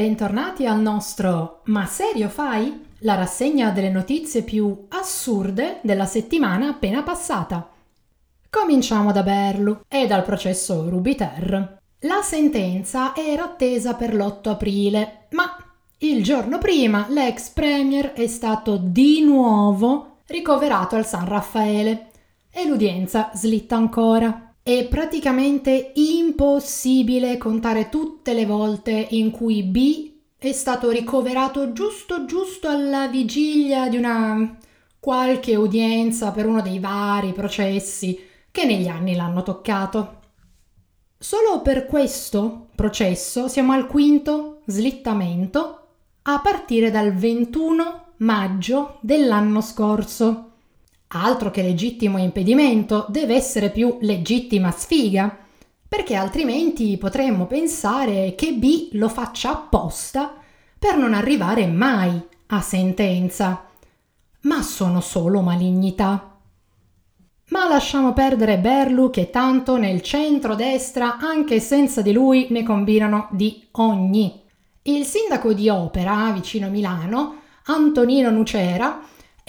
bentornati al nostro Ma serio fai? La rassegna delle notizie più assurde della settimana appena passata. Cominciamo da Berlu e dal processo Rubiter. La sentenza era attesa per l'8 aprile, ma il giorno prima l'ex premier è stato di nuovo ricoverato al San Raffaele e l'udienza slitta ancora. È praticamente impossibile contare tutte le volte in cui B è stato ricoverato giusto giusto alla vigilia di una qualche udienza per uno dei vari processi che negli anni l'hanno toccato. Solo per questo processo siamo al quinto slittamento a partire dal 21 maggio dell'anno scorso. Altro che legittimo impedimento, deve essere più legittima sfiga, perché altrimenti potremmo pensare che B lo faccia apposta per non arrivare mai a sentenza. Ma sono solo malignità. Ma lasciamo perdere Berlu che tanto nel centro-destra, anche senza di lui, ne combinano di ogni. Il sindaco di Opera, vicino Milano, Antonino Nucera,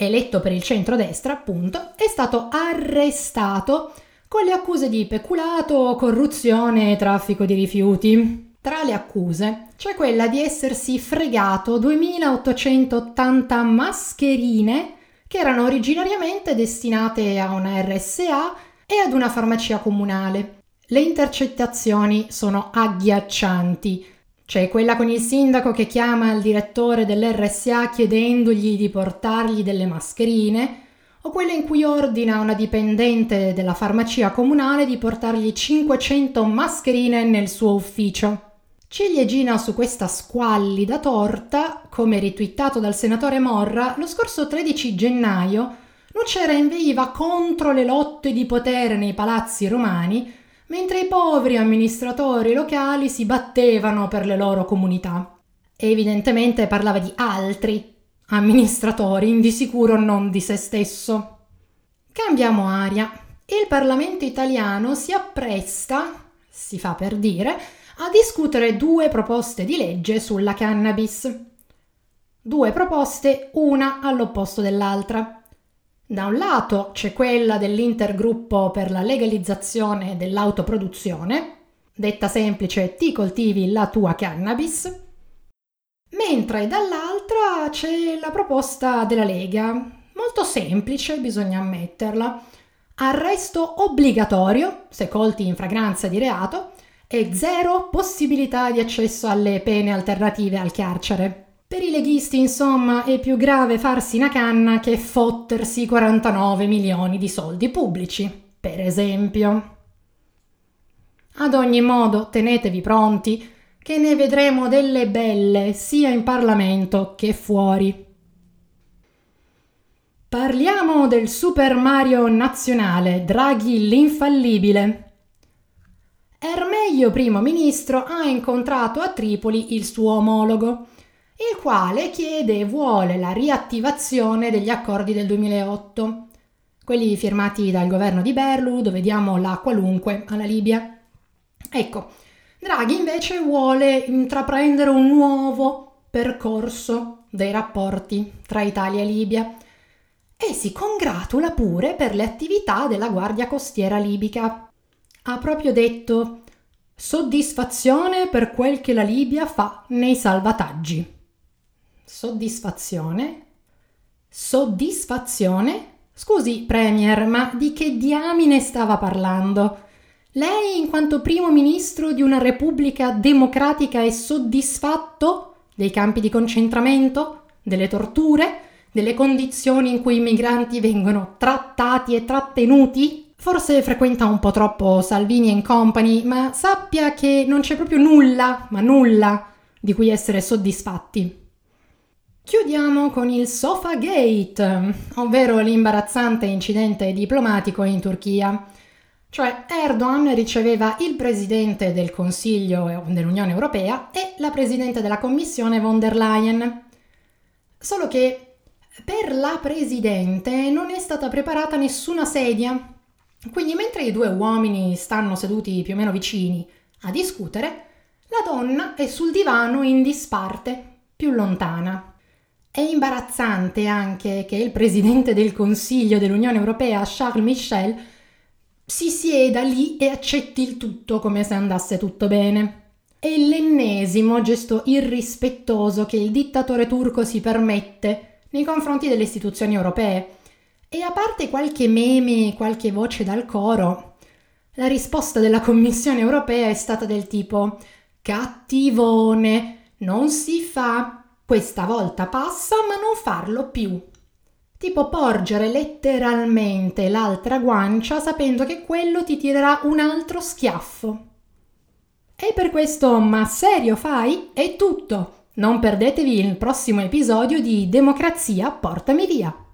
eletto per il centro-destra, appunto, è stato arrestato con le accuse di peculato, corruzione e traffico di rifiuti. Tra le accuse c'è quella di essersi fregato 2880 mascherine che erano originariamente destinate a una RSA e ad una farmacia comunale. Le intercettazioni sono agghiaccianti. C'è quella con il sindaco che chiama il direttore dell'RSA chiedendogli di portargli delle mascherine, o quella in cui ordina a una dipendente della farmacia comunale di portargli 500 mascherine nel suo ufficio. Ciliegina su questa squallida torta, come ritwittato dal senatore Morra, lo scorso 13 gennaio Nucera inveiva contro le lotte di potere nei palazzi romani mentre i poveri amministratori locali si battevano per le loro comunità. Evidentemente parlava di altri amministratori, di sicuro non di se stesso. Cambiamo aria. Il Parlamento italiano si appresta, si fa per dire, a discutere due proposte di legge sulla cannabis. Due proposte, una all'opposto dell'altra. Da un lato c'è quella dell'intergruppo per la legalizzazione dell'autoproduzione, detta semplice ti coltivi la tua cannabis, mentre dall'altra c'è la proposta della Lega, molto semplice, bisogna ammetterla, arresto obbligatorio se colti in fragranza di reato e zero possibilità di accesso alle pene alternative al carcere. Per i leghisti, insomma, è più grave farsi una canna che fottersi 49 milioni di soldi pubblici, per esempio. Ad ogni modo, tenetevi pronti, che ne vedremo delle belle sia in Parlamento che fuori. Parliamo del Super Mario nazionale, Draghi l'infallibile. Ermeglio primo ministro ha incontrato a Tripoli il suo omologo il quale chiede e vuole la riattivazione degli accordi del 2008, quelli firmati dal governo di Berlu, dove diamo la qualunque alla Libia. Ecco, Draghi invece vuole intraprendere un nuovo percorso dei rapporti tra Italia e Libia e si congratula pure per le attività della Guardia Costiera libica. Ha proprio detto soddisfazione per quel che la Libia fa nei salvataggi soddisfazione, soddisfazione. Scusi, Premier, ma di che diamine stava parlando? Lei, in quanto primo ministro di una repubblica democratica, è soddisfatto dei campi di concentramento, delle torture, delle condizioni in cui i migranti vengono trattati e trattenuti? Forse frequenta un po' troppo Salvini e Company, ma sappia che non c'è proprio nulla, ma nulla, di cui essere soddisfatti. Chiudiamo con il Sofa Gate, ovvero l'imbarazzante incidente diplomatico in Turchia. Cioè Erdogan riceveva il presidente del Consiglio dell'Unione Europea e la presidente della Commissione von der Leyen. Solo che per la presidente non è stata preparata nessuna sedia. Quindi mentre i due uomini stanno seduti più o meno vicini a discutere, La donna è sul divano in disparte, più lontana. È imbarazzante anche che il presidente del Consiglio dell'Unione Europea, Charles Michel, si sieda lì e accetti il tutto come se andasse tutto bene. È l'ennesimo gesto irrispettoso che il dittatore turco si permette nei confronti delle istituzioni europee. E a parte qualche meme e qualche voce dal coro, la risposta della Commissione europea è stata del tipo cattivone, non si fa, questa volta passa ma non farlo più. Tipo porgere letteralmente l'altra guancia sapendo che quello ti tirerà un altro schiaffo. E per questo Ma serio fai? È tutto! Non perdetevi il prossimo episodio di Democrazia portami via!